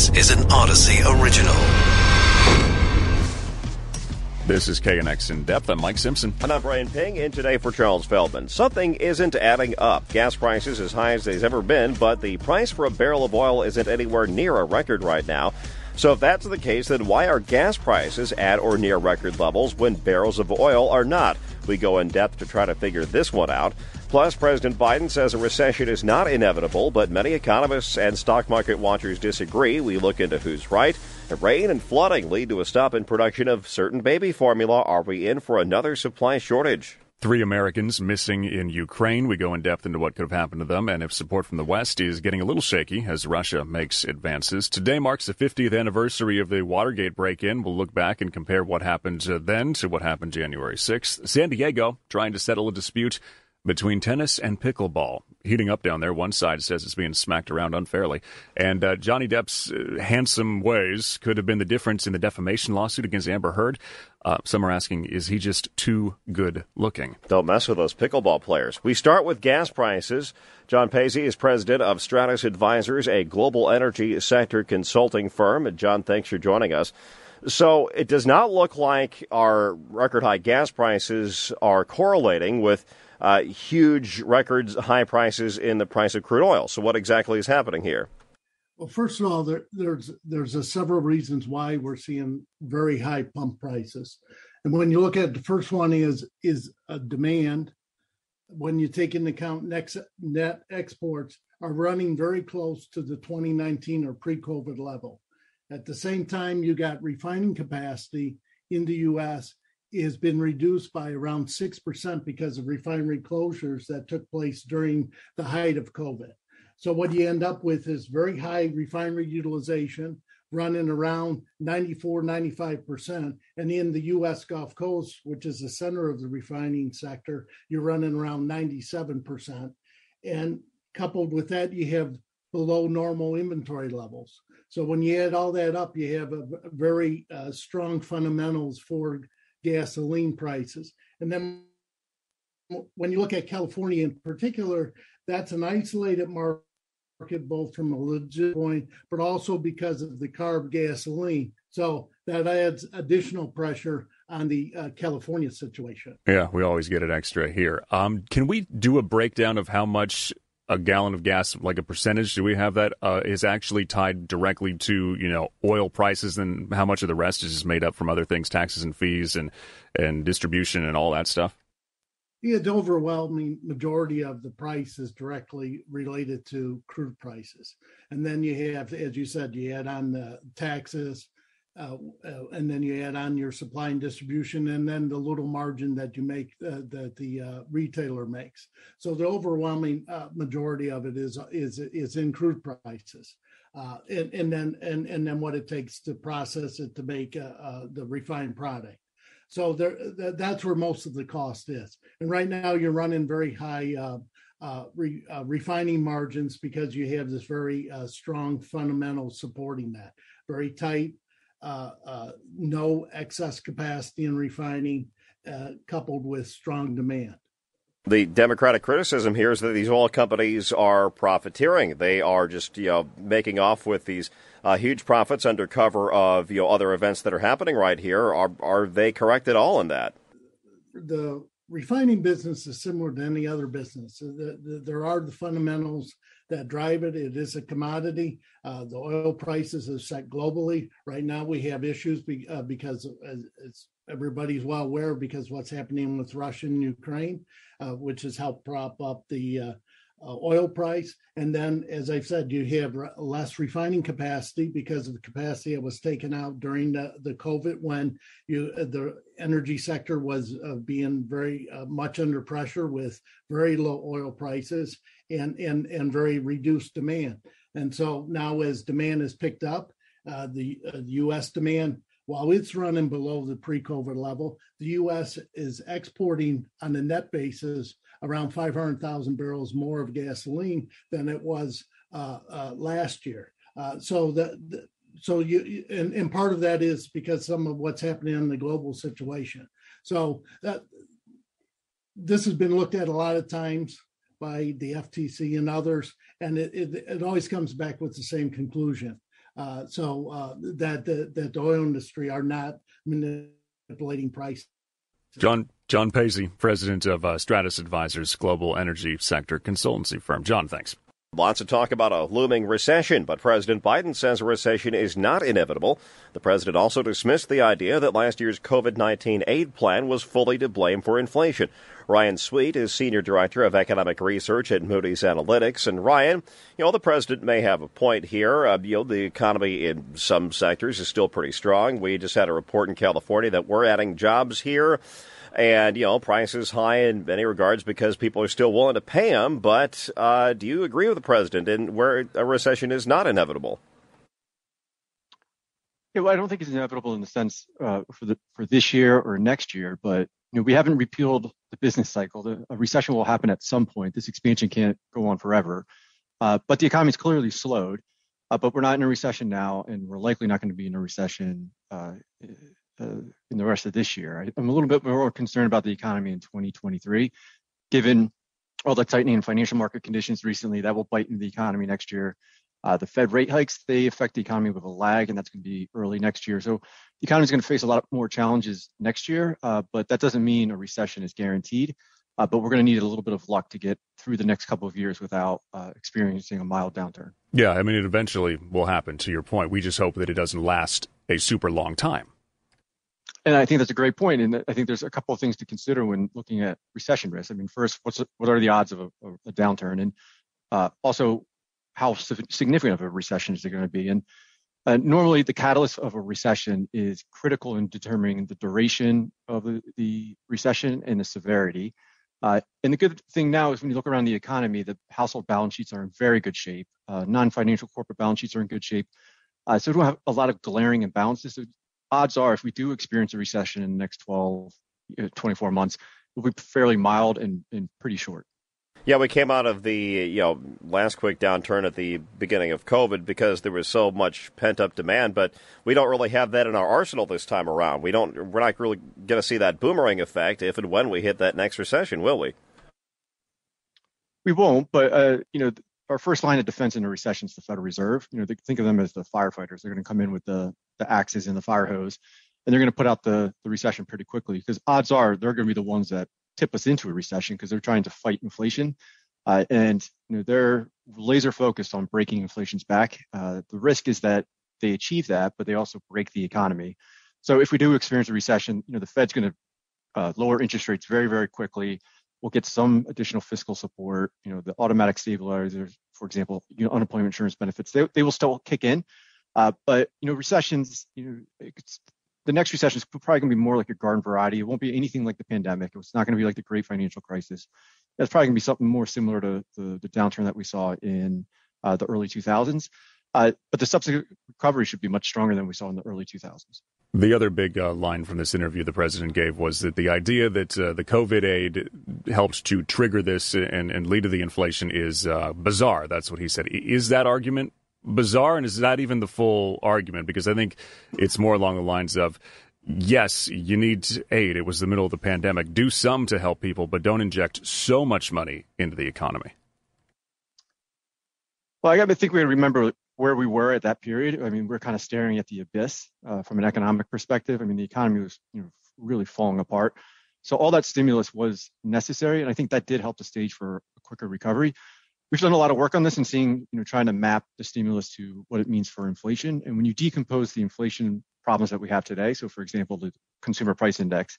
This is an Audacy original. This is KNX in depth. I'm Mike Simpson. And I'm Brian Ping, and today for Charles Feldman. Something isn't adding up. Gas prices as high as they've ever been, but the price for a barrel of oil isn't anywhere near a record right now. So if that's the case, then why are gas prices at or near record levels when barrels of oil are not? We go in depth to try to figure this one out. Plus, President Biden says a recession is not inevitable, but many economists and stock market watchers disagree. We look into who's right. Rain and flooding lead to a stop in production of certain baby formula. Are we in for another supply shortage? Three Americans missing in Ukraine. We go in depth into what could have happened to them and if support from the West is getting a little shaky as Russia makes advances. Today marks the 50th anniversary of the Watergate break in. We'll look back and compare what happened then to what happened January 6th. San Diego trying to settle a dispute between tennis and pickleball. Heating up down there. One side says it's being smacked around unfairly. And uh, Johnny Depp's uh, handsome ways could have been the difference in the defamation lawsuit against Amber Heard. Uh, some are asking, is he just too good looking? Don't mess with those pickleball players. We start with gas prices. John Paisie is president of Stratas Advisors, a global energy sector consulting firm. And John, thanks for joining us. So it does not look like our record high gas prices are correlating with uh, huge records high prices in the price of crude oil. So what exactly is happening here? Well, first of all, there, there's there's a several reasons why we're seeing very high pump prices, and when you look at the first one is is a demand. When you take into account next net exports are running very close to the 2019 or pre-COVID level. At the same time, you got refining capacity in the U.S has been reduced by around 6% because of refinery closures that took place during the height of COVID. So, what you end up with is very high refinery utilization, running around 94, 95%. And in the US Gulf Coast, which is the center of the refining sector, you're running around 97%. And coupled with that, you have below normal inventory levels. So when you add all that up, you have a very uh, strong fundamentals for gasoline prices. And then when you look at California in particular, that's an isolated market both from a legit point, but also because of the CARB gasoline. So that adds additional pressure on the uh, California situation. Yeah, we always get it extra here. Um, can we do a breakdown of how much a gallon of gas, like a percentage, do we have that uh, is actually tied directly to you know oil prices, and how much of the rest is just made up from other things, taxes and fees, and and distribution and all that stuff? Yeah, the overwhelming majority of the price is directly related to crude prices, and then you have, as you said, you add on the taxes, uh, uh, and then you add on your supply and distribution, and then the little margin that you make uh, that the uh, retailer makes. So the overwhelming uh, majority of it is is is in crude prices, uh, and and then and and then what it takes to process it to make the refined product. So there, that's where most of the cost is. And right now, you're running very high. Re, refining margins because you have this very strong fundamental supporting that very tight uh, uh, no excess capacity in refining, uh, coupled with strong demand. The Democratic criticism here is that these oil companies are profiteering. They are just you know making off with these uh, huge profits under cover of you know other events that are happening right here. Are are they correct at all in that? The refining business is similar to any other business. The, the, there are the fundamentals that drive it. It is a commodity. Uh, the oil prices are set globally. Right now, we have issues be, uh, because, as everybody's well aware, because what's happening with Russia and Ukraine, uh, which has helped prop up the uh, oil price. And then, as I've said, you have less refining capacity because of the capacity that was taken out during the, the COVID when you uh, the energy sector was uh, being very uh, much under pressure with very low oil prices and, and, and very reduced demand. And so now, as demand has picked up, uh, the U.S. Uh, demand while it's running below the pre-COVID level, the U.S. is exporting on a net basis around 500,000 barrels more of gasoline than it was uh, uh, last year. Uh, so the, so you and, and part of that is because some of what's happening in the global situation. So that this has been looked at a lot of times by the FTC and others, and it, it, it always comes back with the same conclusion. Uh, so uh, that the, that the oil industry are not manipulating price. John John Paisie, president of uh, Stratas Advisors, global energy sector consultancy firm. John, thanks. Lots of talk about a looming recession, but President Biden says a recession is not inevitable. The president also dismissed the idea that last year's COVID 19 aid plan was fully to blame for inflation. Ryan Sweet is Senior Director of Economic Research at Moody's Analytics. And Ryan, you know, the president may have a point here. Uh, you know, the economy in some sectors is still pretty strong. We just had a report in California that we're adding jobs here and you know prices high in many regards because people are still willing to pay them. But uh, do you agree with the president in where a recession is not inevitable? Yeah, well, I don't think it's inevitable in the sense uh, for the for this year or next year, but you know we haven't repealed the business cycle. The, a recession will happen at some point. This expansion can't go on forever, uh, but the economy's clearly slowed. Uh, but we're not in a recession now, and we're likely not going to be in a recession uh, uh, in the rest of this year. I, am a little bit more concerned about the economy in 2023, given all the tightening in financial market conditions recently. That will bite into the economy next year. Uh, the Fed rate hikes they affect the economy with a lag, and that's going to be early next year. So the economy is going to face a lot more challenges next year, uh, but that doesn't mean a recession is guaranteed. Uh, but we're going to need a little bit of luck to get through the next couple of years without uh, experiencing a mild downturn. Yeah, I mean, it eventually will happen. To your point, we just hope that it doesn't last a super long time. And I think that's a great point. And I think there's a couple of things to consider when looking at recession risk. I mean, first, what's what are the odds of a, a downturn, and uh, also how significant of a recession is it going to be? And uh, normally, the catalyst of a recession is critical in determining the duration of the, the recession and the severity. Uh, and the good thing now is when you look around the economy, the household balance sheets are in very good shape. Uh, non-financial corporate balance sheets are in good shape. Uh, so we don't have a lot of glaring imbalances. So odds are if we do experience a recession in the next 12, uh, 24 months, it will be fairly mild and, and pretty short. Yeah, we came out of the you know last quick downturn at the beginning of COVID because there was so much pent up demand, but we don't really have that in our arsenal this time around. We don't. We're not really going to see that boomerang effect if and when we hit that next recession, will we? We won't, but uh, you know, our first line of defense in a recession is the Federal Reserve. You know, think of them as the firefighters. They're going to come in with the the axes and the fire hose, and they're going to put out the, the recession pretty quickly because odds are they're going to be the ones that tip us into a recession because they're trying to fight inflation. Uh, and you know, they're laser focused on breaking inflation's back. Uh, the risk is that they achieve that, but they also break the economy. So if we do experience a recession, you know, the Fed's going to uh, lower interest rates very, very quickly. We'll get some additional fiscal support. You know, the automatic stabilizers, for example, you know, unemployment insurance benefits, they, they will still kick in. Uh, but you know, recessions, you know, the next recession is probably going to be more like a garden variety. It won't be anything like the pandemic. It's not going to be like the great financial crisis. It's probably going to be something more similar to the, the downturn that we saw in uh, the early 2000s. Uh, but the subsequent recovery should be much stronger than we saw in the early 2000s. The other big uh, line from this interview the president gave was that the idea that uh, the COVID aid helped to trigger this and, and lead to the inflation is uh, bizarre. That's what he said. Is that argument bizarre, and is not even the full argument? Because I think it's more along the lines of yes, you need aid. It was the middle of the pandemic. Do some to help people, but don't inject so much money into the economy. Well, I got to think we remember where we were at that period. I mean, we're kind of staring at the abyss uh, from an economic perspective. I mean, the economy was you know, really falling apart. So all that stimulus was necessary, and I think that did help the stage for a quicker recovery we've done a lot of work on this and seeing, you know, trying to map the stimulus to what it means for inflation. And when you decompose the inflation problems that we have today, so for example, the consumer price index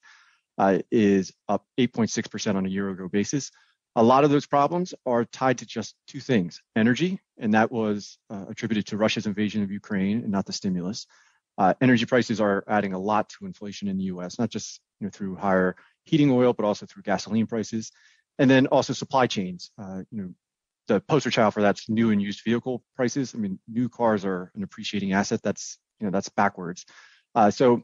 uh, is up 8.6% on a year ago basis. A lot of those problems are tied to just two things energy, and that was uh, attributed to Russia's invasion of Ukraine and not the stimulus. Uh, energy prices are adding a lot to inflation in the US, not just you know, through higher heating oil, but also through gasoline prices. And then also supply chains. Uh, you know, the poster child for that's new and used vehicle prices. I mean, new cars are an appreciating asset. That's you know that's backwards. Uh, so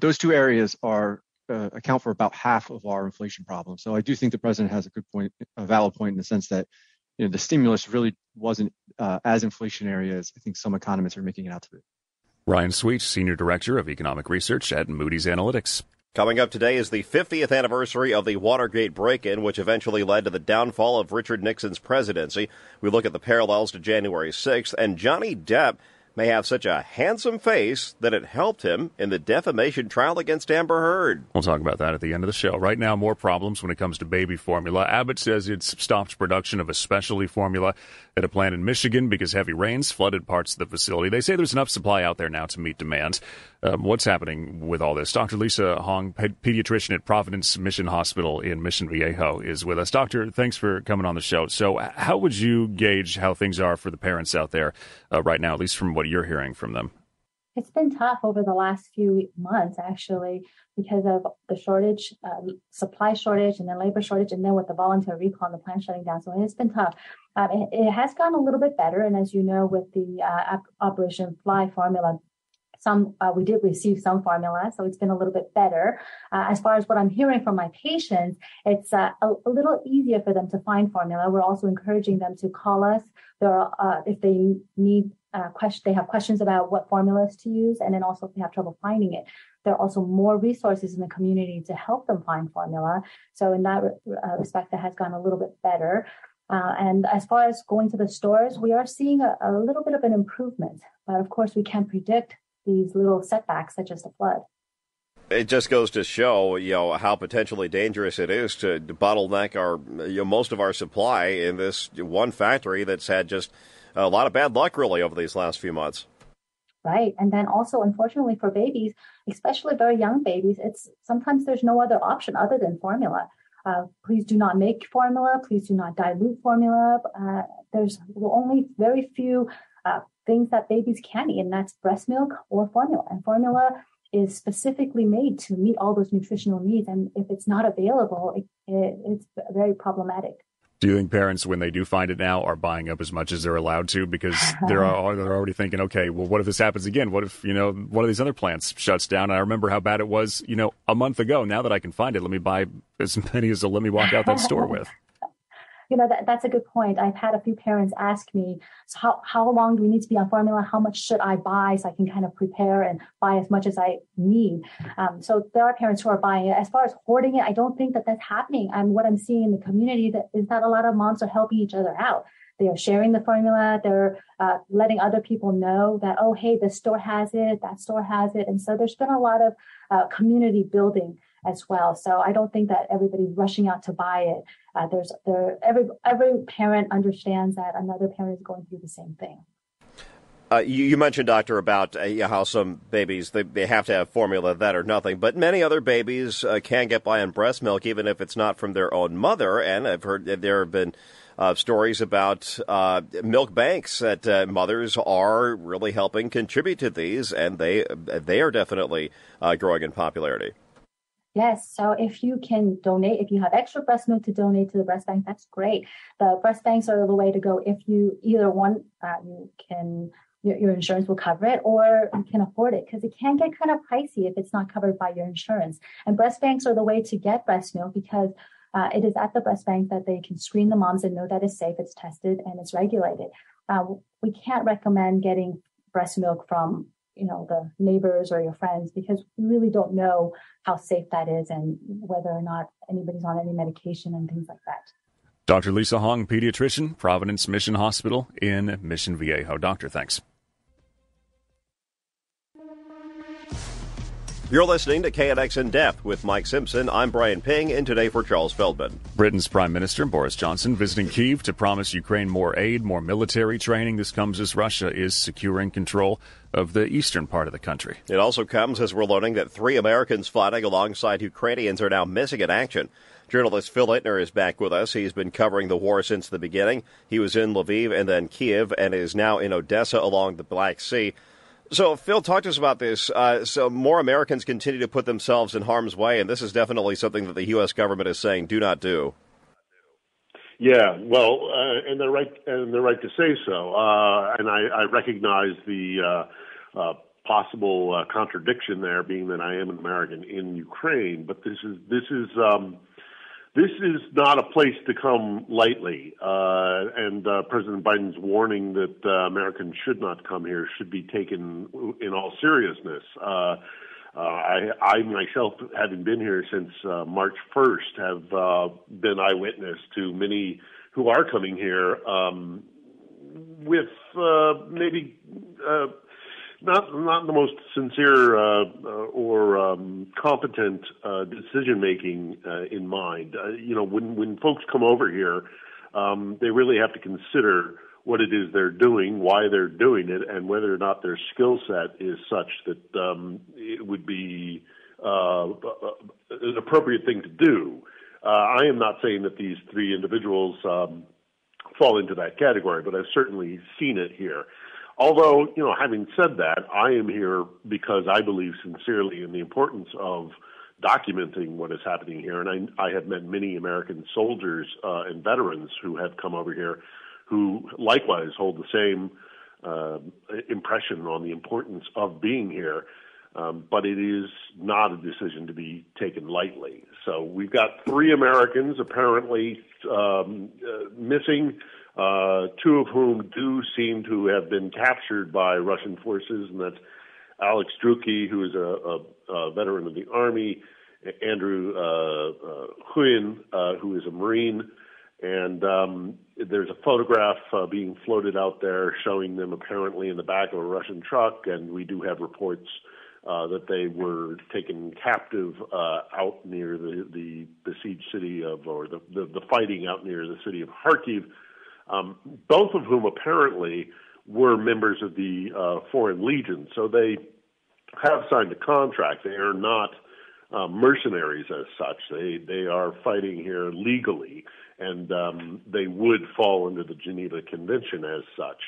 those two areas are uh, account for about half of our inflation problem. So I do think the president has a good point, a valid point in the sense that you know the stimulus really wasn't uh, as inflationary as I think some economists are making it out to be. Ryan Sweet, Senior Director of Economic Research at Moody's Analytics. Coming up today is the 50th anniversary of the Watergate break in, which eventually led to the downfall of Richard Nixon's presidency. We look at the parallels to January 6th, and Johnny Depp may have such a handsome face that it helped him in the defamation trial against Amber Heard. We'll talk about that at the end of the show. Right now, more problems when it comes to baby formula. Abbott says it's stopped production of a specialty formula at a plant in Michigan because heavy rains flooded parts of the facility. They say there's enough supply out there now to meet demand. Um, what's happening with all this? Dr. Lisa Hong, pediatrician at Providence Mission Hospital in Mission Viejo, is with us. Doctor, thanks for coming on the show. So, how would you gauge how things are for the parents out there uh, right now, at least from what you're hearing from them? It's been tough over the last few months, actually, because of the shortage, uh, supply shortage, and then labor shortage, and then with the voluntary recall and the plant shutting down. So it's been tough. Um, it, it, has gone a little bit better, and as you know, with the uh, Operation Fly formula, some uh, we did receive some formula, so it's been a little bit better. Uh, as far as what I'm hearing from my patients, it's uh, a, a, little easier for them to find formula. We're also encouraging them to call us. Are, uh, if they need uh, question, they have questions about what formulas to use, and then also if they have trouble finding it, there are also more resources in the community to help them find formula. So in that uh, respect, that has gone a little bit better. Uh, and as far as going to the stores, we are seeing a, a little bit of an improvement, but of course we can't predict these little setbacks such as the flood it just goes to show, you know, how potentially dangerous it is to bottleneck our, you know, most of our supply in this one factory that's had just a lot of bad luck really over these last few months. Right. And then also, unfortunately, for babies, especially very young babies, it's sometimes there's no other option other than formula. Uh, please do not make formula. Please do not dilute formula. Uh, there's only very few uh, things that babies can eat, and that's breast milk or formula. And formula is specifically made to meet all those nutritional needs. And if it's not available, it, it, it's very problematic. Do you think parents, when they do find it now, are buying up as much as they're allowed to because they're they're already thinking, okay, well, what if this happens again? What if you know one of these other plants shuts down? And I remember how bad it was, you know, a month ago. Now that I can find it, let me buy as many as let me walk out that store with you know that, that's a good point. I've had a few parents ask me so how, how long do we need to be on formula? How much should i buy so i can kind of prepare and buy as much as i need? Um, so there are parents who are buying it. As far as hoarding it i don't think that that's happening. And what i'm seeing in the community that is that a lot of moms are helping each other out. They are sharing the formula. They're uh, letting other people know that oh hey this store has it. That store has it. And so there's been a lot of uh, community building as well. So I don't think that everybody's rushing out to buy it. Uh, there's there every every parent understands that another parent is going through the same thing. Uh, you, you, mentioned, doctor, about uh, how some babies they, they have to have formula that or nothing, but many other babies uh, can get by on breast milk even if it's not from their own mother. And I've heard that there have been uh, stories about uh, milk banks that uh, mothers are really helping contribute to these, and they they are definitely growing in popularity. Yes. So if you can donate, if you have extra breast milk to donate to the breast bank, that's great. The breast banks are the way to go if you either one, uh, you can, your, your, insurance will cover it or you can afford it because it can get kind of pricey if it's not covered by your insurance. And breast banks are the way to get breast milk because uh, it is at the breast bank that they can screen the moms and know that it's safe, it's tested, and it's regulated. Uh, we can't recommend getting breast milk from you know the neighbors or your friends because we really don't know how safe that is and whether or not anybody's on any medication and things like that. Dr. Lisa Hong, pediatrician, Providence Mission Hospital in Mission Viejo. Doctor, thanks. You're listening to KNX in Depth with Mike Simpson. I'm Brian Ping, and today for Charles Feldman. Britain's Prime Minister Boris Johnson visiting Kiev to promise Ukraine more aid, more military training. This comes as Russia is securing control of the eastern part of the country. It also comes as we're learning that three Americans fighting alongside Ukrainians are now missing in action. Journalist Phil Ittner is back with us. He's been covering the war since the beginning. He was in Lviv and then Kiev and is now in Odessa along the Black Sea. So, Phil, talk to us about this. Uh, so, more Americans continue to put themselves in harm's way, and this is definitely something that the U.S. government is saying do not do. Yeah, well, uh, and they're right, and they're right to say so. Uh, and I, I, recognize the uh, uh, possible uh, contradiction there, being that I am an American in Ukraine. But this is this is. Um, this is not a place to come lightly, uh, and uh, President Biden's warning that uh, Americans should not come here should be taken in all seriousness. Uh, uh, I, I myself, having been here since uh, March 1st, have been eyewitness to many who are coming here um, with maybe not not the most sincere uh, uh, or um, competent uh, decision making uh, in mind. Uh, you know, when when folks come over here, um, they really have to consider what it is they're doing, why they're doing it, and whether or not their skill set is such that um, it would be uh, an appropriate thing to do. I am not saying that these three individuals um, fall into that category, but I've certainly seen it here. Although, you know, having said that, I am here because I believe sincerely in the importance of documenting what is happening here. And I, I have met many American soldiers uh, and veterans who have come over here who likewise hold the same uh, impression on the importance of being here. Um, but it is not a decision to be taken lightly. So we've got three Americans apparently um, uh, missing uh, two of whom do seem to have been captured by Russian forces, and that's Alex Drueke, who is a, a, a veteran of the Army, Andrew uh, uh, Huynh, uh, who is a Marine, and um, there's a photograph uh, being floated out there showing them apparently in the back of a Russian truck, and we do have reports uh, that they were taken captive uh, out near the, the besieged city of, or the, the, the fighting out near the city of Kharkiv um, both of whom apparently were members of the uh, Foreign Legion. So they have signed a contract. They are not uh, mercenaries as such. They they are fighting here legally, and um, they would fall under the Geneva Convention as such.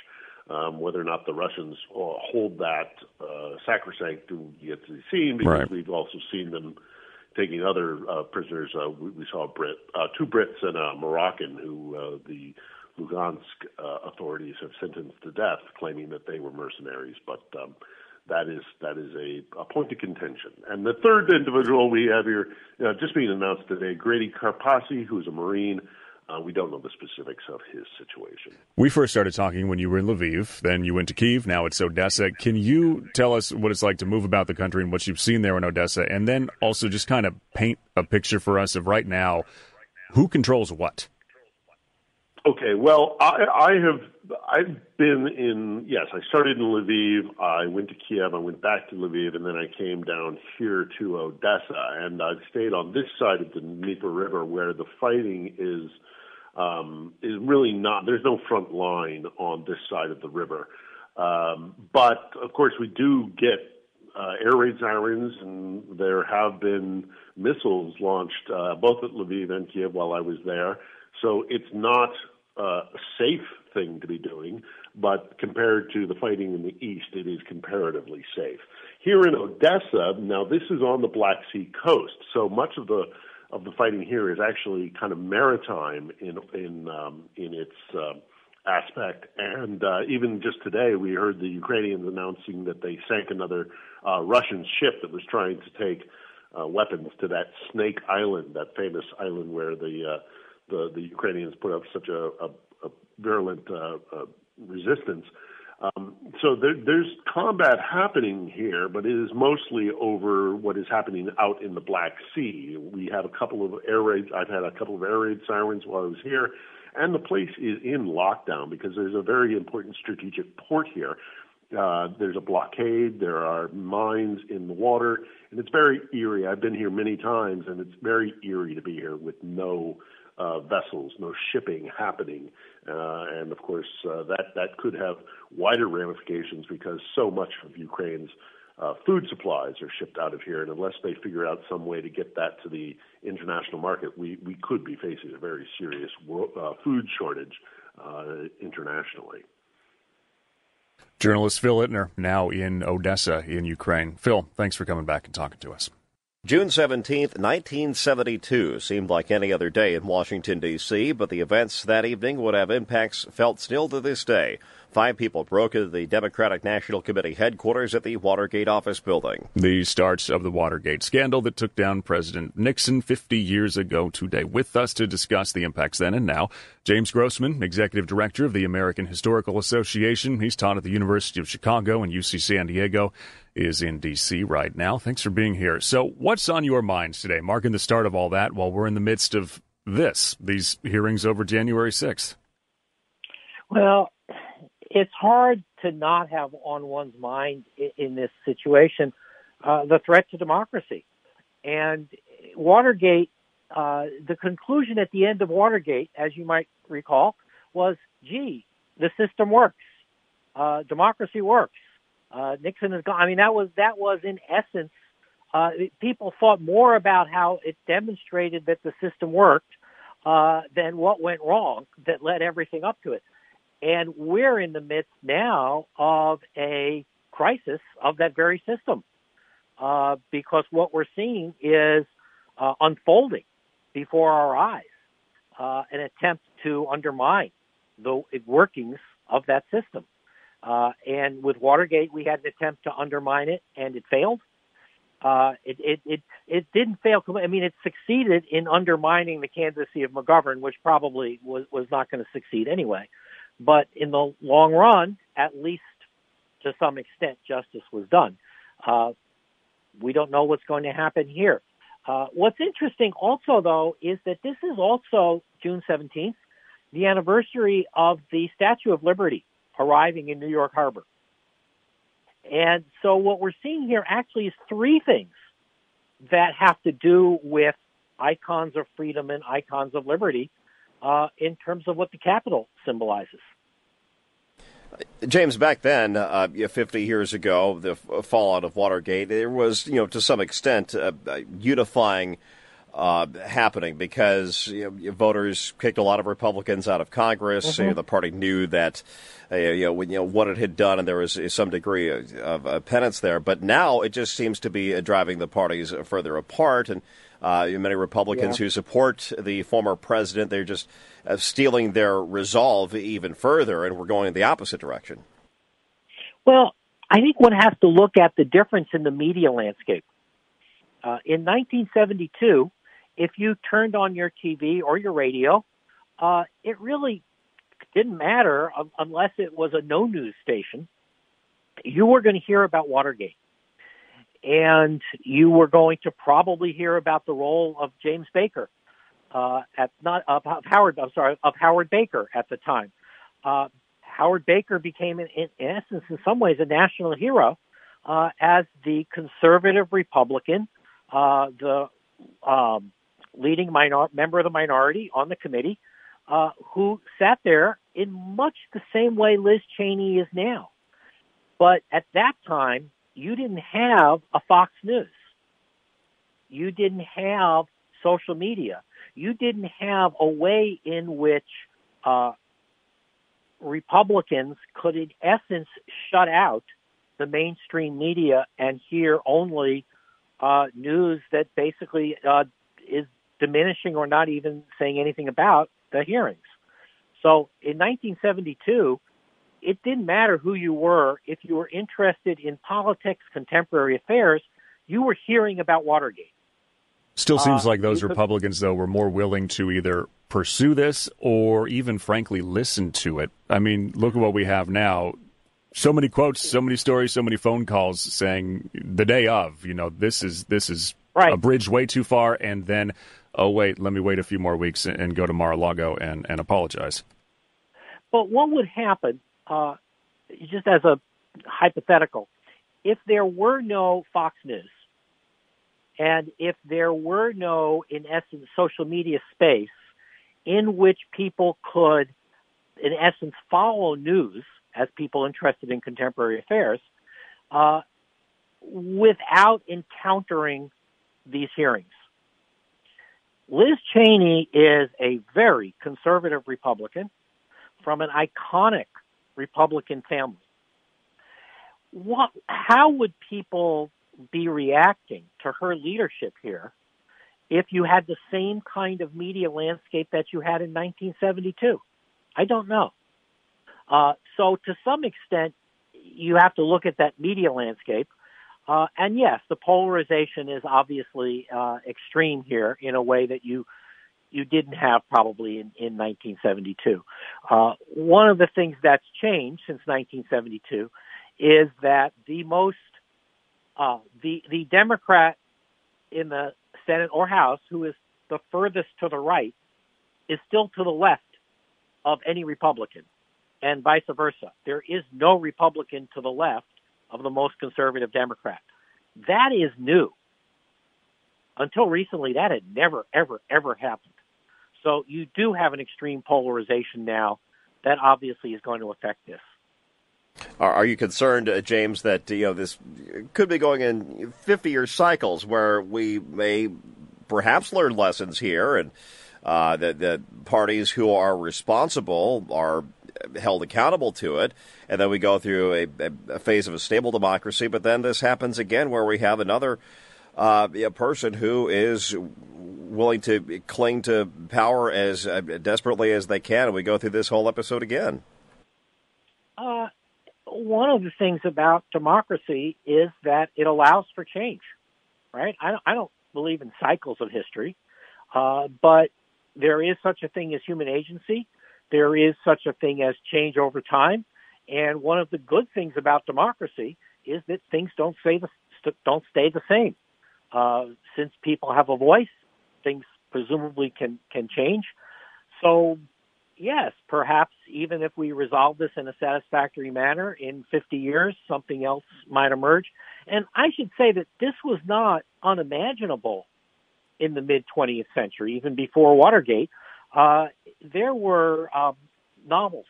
Um, whether or not the Russians uh, hold that uh, sacrosanct to yet to be seen, because right. we've also seen them taking other uh, prisoners. Uh, we, we saw Brit, uh, two Brits and a Moroccan who uh, the Lugansk uh, authorities have sentenced to death, claiming that they were mercenaries. But um, that is that is a, a point of contention. And the third individual we have here, uh, just being announced today, Grady Kurpasi, who's a Marine. Uh, we don't know the specifics of his situation. We first started talking when you were in Lviv, then you went to Kiev, now it's Odessa. Can you tell us what it's like to move about the country and what you've seen there in Odessa, and then also just kind of paint a picture for us of right now who controls what? Okay, well, I, I have I've been in yes, I started in Lviv, I went to Kiev, I went back to Lviv, and then I came down here to Odessa, and I've stayed on this side of the Dnieper River where the fighting is um, is really not. There's no front line on this side of the river, um, but of course we do get uh, air raid sirens, and there have been missiles launched uh, both at Lviv and Kiev while I was there. So it's not uh, safe thing to be doing, but compared to the fighting in the east, it is comparatively safe. Here in Odessa, now this is on the Black Sea coast, so much of the of the fighting here is actually kind of maritime in in um, in its uh, aspect. And uh, even just today, we heard the Ukrainians announcing that they sank another uh, Russian ship that was trying to take uh, weapons to that Snake Island, that famous island where the uh, the, the Ukrainians put up such a, a, a virulent uh, uh, resistance. Um, so there, there's combat happening here, but it is mostly over what is happening out in the Black Sea. We have a couple of air raids. I've had a couple of air raid sirens while I was here, and the place is in lockdown because there's a very important strategic port here. Uh, there's a blockade. There are mines in the water, and it's very eerie. I've been here many times, and it's very eerie to be here with no uh, vessels, no shipping happening, uh, and of course uh, that that could have wider ramifications because so much of Ukraine's uh, food supplies are shipped out of here, and unless they figure out some way to get that to the international market, we we could be facing a very serious world, uh, food shortage uh, internationally. Journalist Phil Ittner, now in Odessa in Ukraine. Phil, thanks for coming back and talking to us. June 17, 1972 seemed like any other day in Washington, D.C., but the events that evening would have impacts felt still to this day. Five people broke into the Democratic National Committee headquarters at the Watergate office building. The starts of the Watergate scandal that took down President Nixon 50 years ago today. With us to discuss the impacts then and now, James Grossman, Executive Director of the American Historical Association. He's taught at the University of Chicago and UC San Diego is in D.C. right now. Thanks for being here. So, what's on your minds today, marking the start of all that while we're in the midst of this, these hearings over January 6th? Well, it's hard to not have on one's mind in, this situation uh, the threat to democracy. And Watergate, uh, the conclusion at the end of Watergate, as you might recall, was, gee, the system works. Uh, democracy works. Uh, Nixon is gone. I mean, that was, that was in essence, uh, people thought more about how it demonstrated that the system worked, uh, than what went wrong that led everything up to it. And we're in the midst now of a crisis of that very system uh, because what we're seeing is uh, unfolding before our eyes uh, an attempt to undermine the workings of that system. Uh, and with Watergate, we had an attempt to undermine it, and it failed. Uh, it, it, it, it didn't fail. I mean, it succeeded in undermining the candidacy of McGovern, which probably was, was not going to succeed anyway. But in the long run, at least to some extent, justice was done. Uh, we don't know what's going to happen here. Uh, what's interesting also, though, is that this is also June 17th, the anniversary of the Statue of Liberty arriving in New York Harbor. And so what we're seeing here actually is three things that have to do with icons of freedom and icons of liberty uh, in terms of what the Capitol symbolizes. James, back then, uh, 50 years ago, the fallout of Watergate, there was, you know, to some extent, uh, unifying uh, happening because you know, voters kicked a lot of Republicans out of Congress. Mm-hmm. You know, the party knew that uh, you, know, when, you know what it had done, and there was some degree of, of penance there. But now it just seems to be driving the parties further apart, and uh, many Republicans yeah. who support the former president, they're just uh, steeling their resolve even further, and we're going in the opposite direction. Well, I think one has to look at the difference in the media landscape. Uh, in 1972, if you turned on your TV or your radio, uh, it really didn't matter unless it was a no news station. You were going to hear about Watergate. And you were going to probably hear about the role of James Baker, uh, at not of, Howard. I'm sorry, of Howard Baker at the time. Uh, Howard Baker became, in, in, essence, in some ways, a national hero uh, as the conservative Republican, uh, the um, leading minor- member of the minority on the committee, uh, who sat there in much the same way Liz Cheney is now. But at that time, you didn't have a Fox News. You didn't have social media. You didn't have a way in which uh, Republicans could, in essence, shut out the mainstream media and hear only uh, news that basically uh, is diminishing or not even saying anything about the hearings. So in 1972, it didn't matter who you were. If you were interested in politics, contemporary affairs, you were hearing about Watergate. Still seems uh, like those Republicans, though, were more willing to either pursue this or even, frankly, listen to it. I mean, look at what we have now. So many quotes, so many stories, so many phone calls saying the day of, you know, this is this is right. a bridge way too far, and then oh wait, let me wait a few more weeks and go to Mar-a-Lago and, and apologize. But what would happen, uh, just as a hypothetical, if there were no Fox News, and if there were no, in essence, social media space in which people could, in essence, follow news as people interested in contemporary affairs, uh, without encountering these hearings. Liz Cheney is a very conservative Republican from an iconic Republican family. What, how would people be reacting to her leadership here if you had the same kind of media landscape that you had in 1972? I don't know. Uh, so to some extent, you have to look at that media landscape uh, and yes, the polarization is obviously uh, extreme here in a way that you you didn't have probably in, in 1972. Uh, one of the things that's changed since 1972 is that the most uh, the the Democrat in the Senate or House who is the furthest to the right is still to the left of any Republican, and vice versa. There is no Republican to the left of the most conservative Democrat. That is new. Until recently, that had never, ever, ever happened. So you do have an extreme polarization now that obviously is going to affect this. Are, you concerned, uh, James, that you know this could be going in 50-year cycles where we may perhaps learn lessons here, and uh, that that parties who are responsible are held accountable to it, and then we go through a, a phase of a stable democracy. But then this happens again, where we have another uh, a person who is willing to cling to power as uh, desperately as they can, and we go through this whole episode again. Uh, one of the things about democracy is that it allows for change, right? I don't, I don't believe in cycles of history, uh, but there is such a thing as human agency. There is such a thing as change over time. And one of the good things about democracy is that things don't stay the, don't stay the same. Uh, since people have a voice, things presumably can can change. So, yes, perhaps even if we resolve this in a satisfactory manner, in 50 years, something else might emerge. And I should say that this was not unimaginable in the mid 20th century, even before Watergate. Uh, there were uh, novels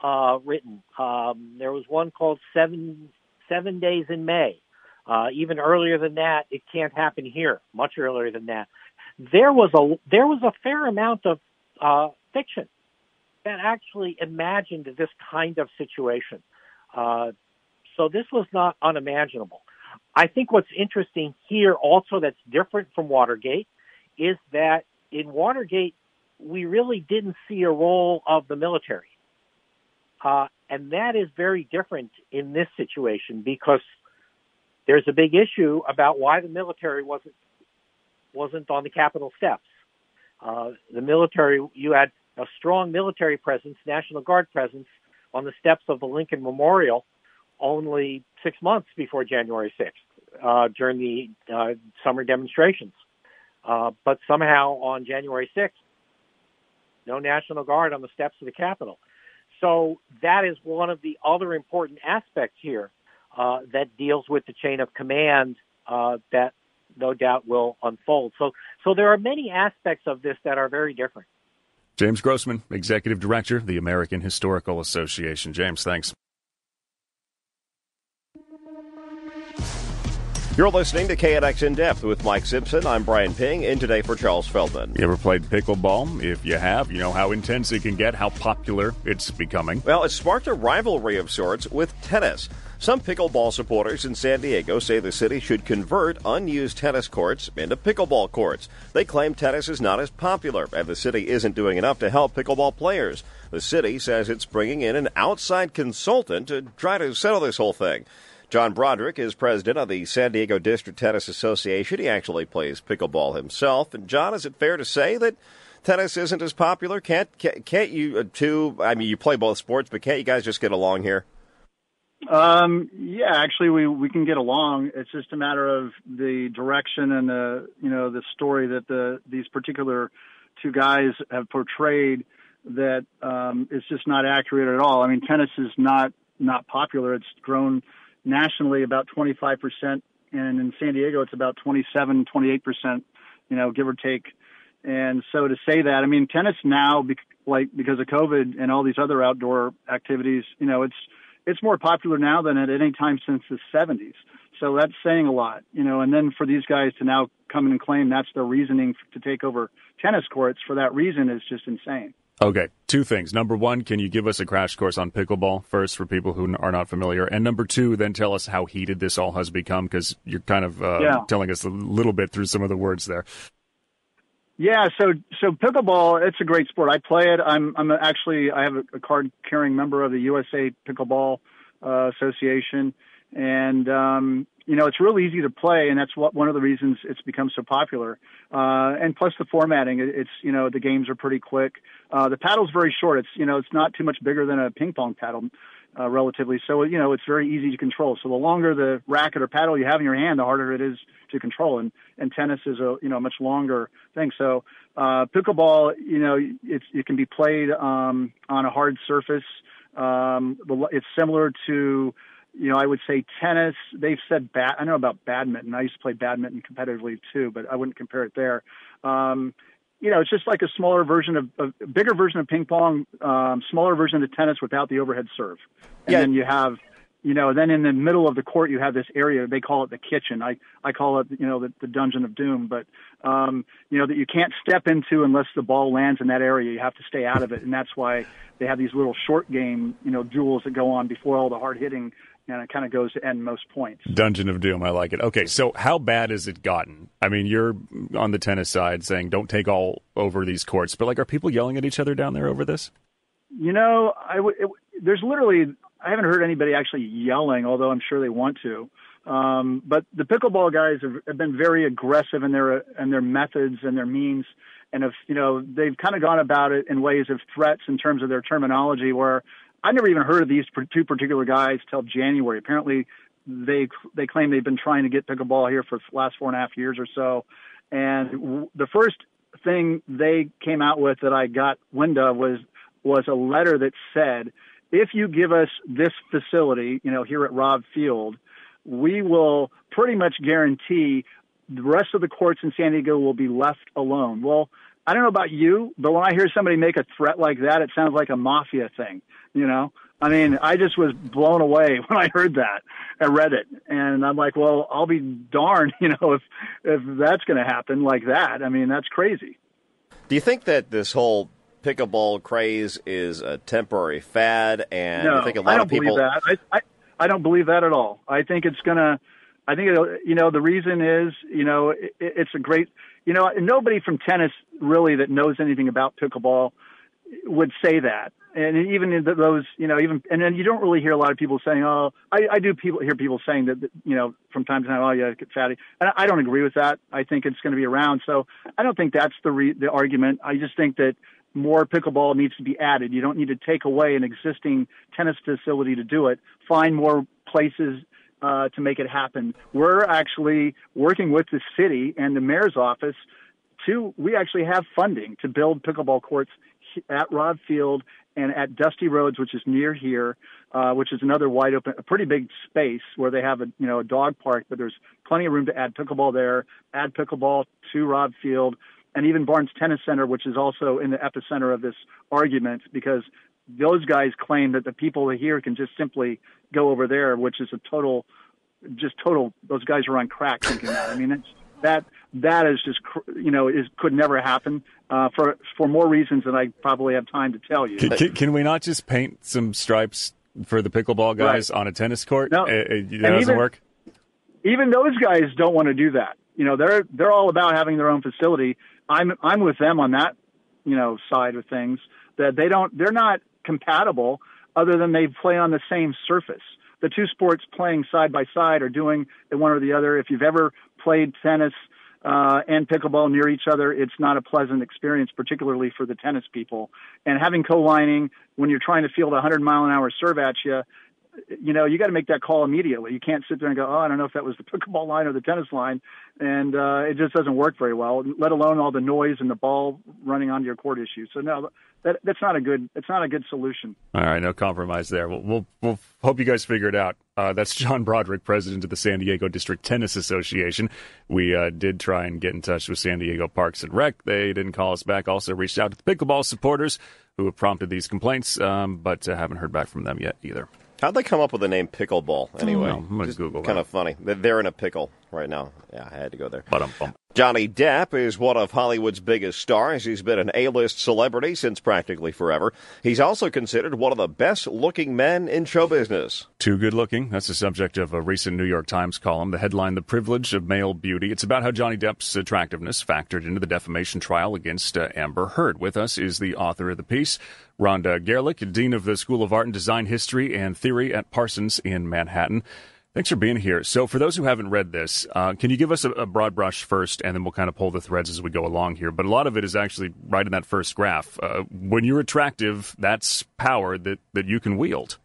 uh, written. Um, there was one called Seven Seven Days in May. Uh, even earlier than that, it can't happen here. Much earlier than that, there was a there was a fair amount of uh, fiction that actually imagined this kind of situation. Uh, so this was not unimaginable. I think what's interesting here also that's different from Watergate is that in Watergate we really didn't see a role of the military. Uh, and that is very different in this situation because there's a big issue about why the military wasn't wasn't on the Capitol steps. Uh, the military, you had a strong military presence, National Guard presence, on the steps of the Lincoln Memorial only six months before January 6th uh, during the uh, summer demonstrations. Uh, but somehow on January 6th, no National Guard on the steps of the Capitol. So that is one of the other important aspects here uh, that deals with the chain of command uh, that no doubt will unfold. So, so there are many aspects of this that are very different. James Grossman, Executive Director, the American Historical Association. James, thanks. You're listening to KNX In Depth with Mike Simpson. I'm Brian Ping, in today for Charles Feldman. You ever played pickleball? If you have, you know how intense it can get, how popular it's becoming. Well, it sparked a rivalry of sorts with tennis. Some pickleball supporters in San Diego say the city should convert unused tennis courts into pickleball courts. They claim tennis is not as popular and the city isn't doing enough to help pickleball players. The city says it's bringing in an outside consultant to try to settle this whole thing. John Broderick is president of the San Diego District Tennis Association. He actually plays pickleball himself. And John, is it fair to say that tennis isn't as popular? Can't can't you uh, two? I mean, you play both sports, but can't you guys just get along here? Um, yeah, actually, we we can get along. It's just a matter of the direction and the you know the story that the these particular two guys have portrayed that um, it's just not accurate at all. I mean, tennis is not not popular. It's grown nationally about 25%, and in San Diego it's about 27, 28%, you know, give or take. And so to say that, I mean, tennis now, like because of COVID and all these other outdoor activities, you know, it's it's more popular now than at any time since the 70s. So that's saying a lot, you know. And then for these guys to now come and claim that's their reasoning to take over tennis courts for that reason is just insane. Okay, two things. Number one, can you give us a crash course on pickleball first for people who are not familiar? And number two, then tell us how heated this all has become because you're kind of uh, yeah. telling us a little bit through some of the words there. Yeah, so so pickleball, it's a great sport. I play it. I'm I'm actually I have a, a card carrying member of the USA Pickleball uh, Association, and um, you know, it's real easy to play, and that's what one of the reasons it's become so popular. Uh, and plus the formatting, it's you know the games are pretty quick. Uh, the paddle's very short. It's you know it's not too much bigger than a ping pong paddle, uh, relatively. So you know it's very easy to control. So the longer the racket or paddle you have in your hand, the harder it is to control. And and tennis is a you know much longer thing. So uh, pickleball, you know, it's it can be played um, on a hard surface. Um, it's similar to, you know, I would say tennis. They've said bat. I know about badminton. I used to play badminton competitively too, but I wouldn't compare it there. Um, you know, it's just like a smaller version of a bigger version of ping pong, um, smaller version of tennis without the overhead serve. And yeah. then you have, you know, then in the middle of the court you have this area they call it the kitchen. I I call it you know the, the dungeon of doom. But um, you know that you can't step into unless the ball lands in that area. You have to stay out of it, and that's why they have these little short game you know duels that go on before all the hard hitting and it kind of goes to end most points. Dungeon of Doom, I like it. Okay, so how bad has it gotten? I mean, you're on the tennis side saying don't take all over these courts, but like, are people yelling at each other down there over this? You know, I w- it, there's literally I haven't heard anybody actually yelling, although I'm sure they want to. Um, but the pickleball guys have, have been very aggressive in their in their methods and their means, and have you know they've kind of gone about it in ways of threats in terms of their terminology, where I never even heard of these two particular guys till January. Apparently, they they claim they've been trying to get pickleball here for the last four and a half years or so. And the first thing they came out with that I got wind of was was a letter that said, if you give us this facility, you know, here at Robb Field, we will pretty much guarantee the rest of the courts in San Diego will be left alone. Well, I don't know about you, but when I hear somebody make a threat like that, it sounds like a mafia thing. You know, I mean, I just was blown away when I heard that. I read it, and I'm like, well, I'll be darned, you know, if if that's going to happen like that. I mean, that's crazy. Do you think that this whole pickleball craze is a temporary fad, and no, you think a lot I don't of people? Believe that. I, I I don't believe that at all. I think it's gonna. I think it, you know the reason is you know it, it's a great you know nobody from tennis really that knows anything about pickleball would say that and even in those, you know, even and then you don't really hear a lot of people saying, "Oh, I, I do." People hear people saying that, you know, from time to time, "Oh, yeah, get fatty," and I don't agree with that. I think it's going to be around, so I don't think that's the re- the argument. I just think that more pickleball needs to be added. You don't need to take away an existing tennis facility to do it. Find more places uh, to make it happen. We're actually working with the city and the mayor's office to. We actually have funding to build pickleball courts at Robb Field and at Dusty Rhodes, which is near here, uh, which is another wide open, a pretty big space where they have a you know a dog park, but there's plenty of room to add pickleball there. Add pickleball to Robb Field, and even Barnes Tennis Center, which is also in the epicenter of this argument because those guys claim that the people here can just simply go over there, which is a total, just total. Those guys are on crack thinking that. I mean, it's that that is just you know is could never happen uh, for for more reasons than I probably have time to tell you. Can, can, can we not just paint some stripes for the pickleball guys right. on a tennis court? No, it, it, that doesn't even, work. Even those guys don't want to do that. You know, they're they're all about having their own facility. I'm I'm with them on that, you know, side of things. That they don't they're not compatible other than they play on the same surface. The two sports playing side by side are doing the one or the other. If you've ever played tennis uh, and pickleball near each other, it's not a pleasant experience, particularly for the tennis people. And having co-lining when you're trying to field a 100 mile an hour serve at you, you know, you got to make that call immediately. You can't sit there and go, oh, I don't know if that was the pickleball line or the tennis line, and uh, it just doesn't work very well. Let alone all the noise and the ball running onto your court issue. So no, that that's not a good it's not a good solution. All right, no compromise there. We'll we'll, we'll hope you guys figure it out. Uh, that's John Broderick, president of the San Diego District Tennis Association. We uh, did try and get in touch with San Diego Parks and Rec. They didn't call us back. Also reached out to the pickleball supporters who have prompted these complaints, um, but uh, haven't heard back from them yet either. How'd they come up with the name pickleball anyway? I'm going to Google Kind that. of funny. They're in a pickle right now. Yeah, I had to go there. Ba-dum-bum. Johnny Depp is one of Hollywood's biggest stars. He's been an A-list celebrity since practically forever. He's also considered one of the best-looking men in show business. Too good looking. That's the subject of a recent New York Times column. The headline, The Privilege of Male Beauty. It's about how Johnny Depp's attractiveness factored into the defamation trial against uh, Amber Heard. With us is the author of the piece, Rhonda Garelick, Dean of the School of Art and Design History and Theory at Parsons in Manhattan. Thanks for being here. So, for those who haven't read this, uh, can you give us a, a, broad brush first, and then we'll kind of pull the threads as we go along here? But a lot of it is actually right in that first graph. Uh, when you're attractive, that's power that, that you can wield.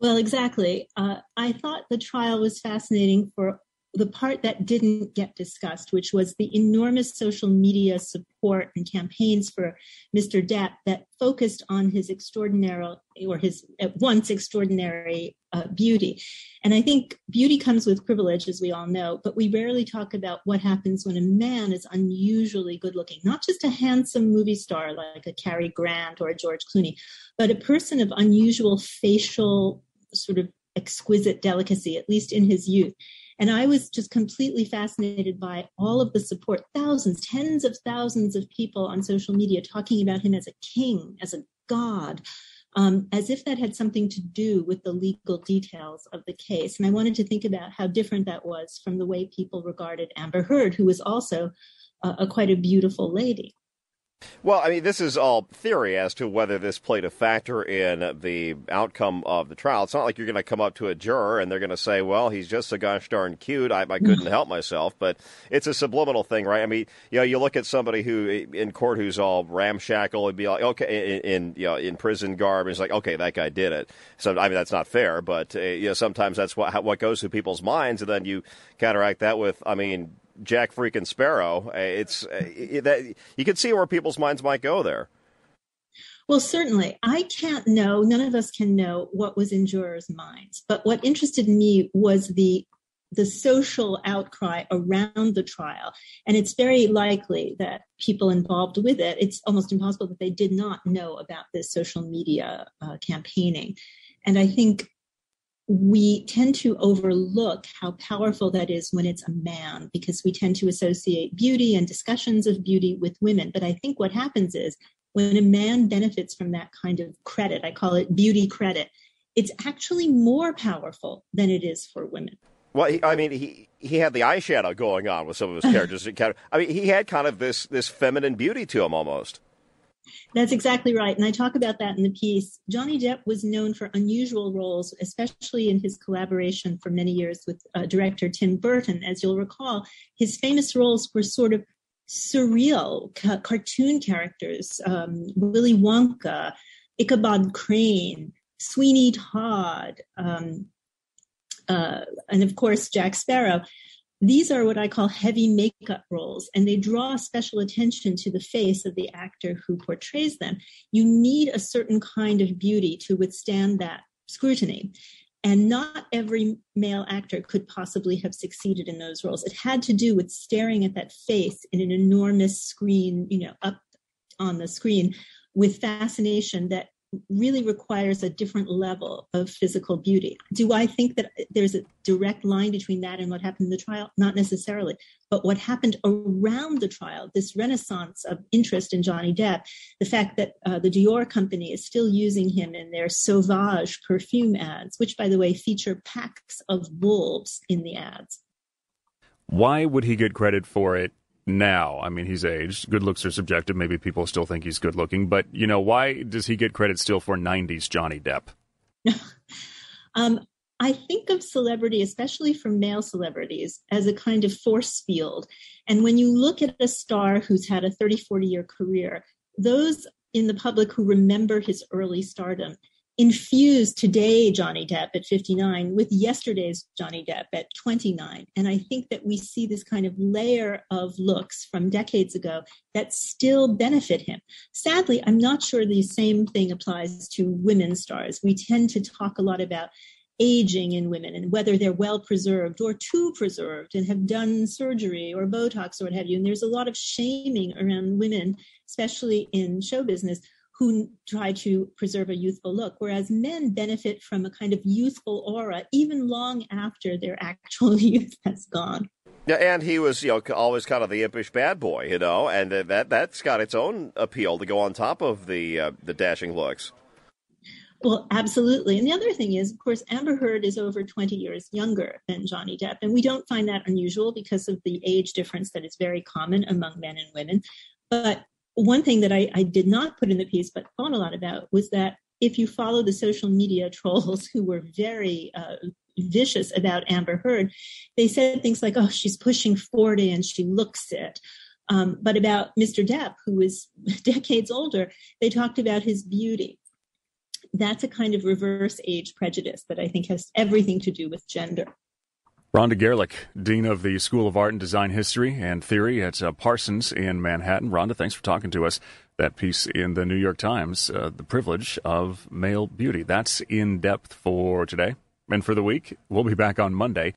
Well, exactly. Uh, I thought the trial was fascinating for the part that didn't get discussed, which was the enormous social media support and campaigns for Mr. Depp that focused on his extraordinary or his at once extraordinary uh, beauty. And I think beauty comes with privilege, as we all know, but we rarely talk about what happens when a man is unusually good looking, not just a handsome movie star like a Cary Grant or a George Clooney, but a person of unusual facial sort of exquisite delicacy, at least in his youth. And I was just completely fascinated by all of the support, thousands, tens of thousands of people on social media talking about him as a king, as a god, um, as if that had something to do with the legal details of the case. And I wanted to think about how different that was from the way people regarded Amber Heard, who was also uh, a quite a beautiful lady. Well, I mean, this is all theory as to whether this played a factor in the outcome of the trial. It's not like you're going to come up to a juror and they're going to say, well, he's just so gosh darn cute. I, I couldn't help myself. But it's a subliminal thing, right? I mean, you know, you look at somebody who in court who's all ramshackle and be like, okay, in, in you know, in prison garb, and it's like, okay, that guy did it. So, I mean, that's not fair, but, uh, you know, sometimes that's what, what goes through people's minds. And then you counteract that with, I mean, Jack freaking Sparrow. Uh, it's uh, that you can see where people's minds might go there. Well, certainly. I can't know, none of us can know what was in jurors' minds. But what interested me was the the social outcry around the trial. And it's very likely that people involved with it, it's almost impossible that they did not know about this social media uh, campaigning. And I think we tend to overlook how powerful that is when it's a man because we tend to associate beauty and discussions of beauty with women. But I think what happens is when a man benefits from that kind of credit, I call it beauty credit, it's actually more powerful than it is for women. Well, he, I mean, he he had the eyeshadow going on with some of his characters. I mean, he had kind of this this feminine beauty to him almost. That's exactly right. And I talk about that in the piece. Johnny Depp was known for unusual roles, especially in his collaboration for many years with uh, director Tim Burton. As you'll recall, his famous roles were sort of surreal ca- cartoon characters um, Willy Wonka, Ichabod Crane, Sweeney Todd, um, uh, and of course, Jack Sparrow. These are what I call heavy makeup roles, and they draw special attention to the face of the actor who portrays them. You need a certain kind of beauty to withstand that scrutiny. And not every male actor could possibly have succeeded in those roles. It had to do with staring at that face in an enormous screen, you know, up on the screen with fascination that really requires a different level of physical beauty. Do I think that there's a direct line between that and what happened in the trial? Not necessarily. But what happened around the trial, this renaissance of interest in Johnny Depp, the fact that uh, the Dior company is still using him in their Sauvage perfume ads, which, by the way, feature packs of wolves in the ads. Why would he get credit for it now. I mean, he's aged. Good looks are subjective. Maybe people still think he's good looking, but you know, why does he get credit still for '90s Johnny Depp? um, I think of celebrity, especially for male celebrities, as a kind of force field. And when you look at a star who's had a 30, 40 year career, those in the public who remember his early stardom infuse today Johnny Depp at 59 with yesterday's Johnny Depp at 29. And I think that we see this kind of layer of looks from decades ago that still benefit him. Sadly, I'm not sure the same thing applies to women stars. We tend to talk a lot about aging in women and whether they're well preserved or too preserved and have done surgery or Botox or what have you. And there's a lot of shaming around women, especially in show business, who try to preserve a youthful look, whereas men benefit from a kind of youthful aura even long after their actual youth has gone. Yeah, and he was, you know, always kind of the impish bad boy, you know, and that that's got its own appeal to go on top of the uh, the dashing looks. Well, absolutely. And the other thing is, of course, Amber Heard is over 20 years younger than Johnny Depp. And we don't find that unusual because of the age difference that is very common among men and women. But one thing that I, I did not put in the piece but thought a lot about was that if you follow the social media trolls who were very uh, vicious about Amber Heard, they said things like, oh, she's pushing 40 and she looks it. Um, but about Mr. Depp, who is decades older, they talked about his beauty. That's a kind of reverse age prejudice that I think has everything to do with gender. Rhonda Garelick, Dean of the School of Art and Design History and Theory at uh, Parsons in Manhattan. Rhonda, thanks for talking to us. That piece in the New York Times, uh, The Privilege of Male Beauty. That's in depth for today and for the week. We'll be back on Monday.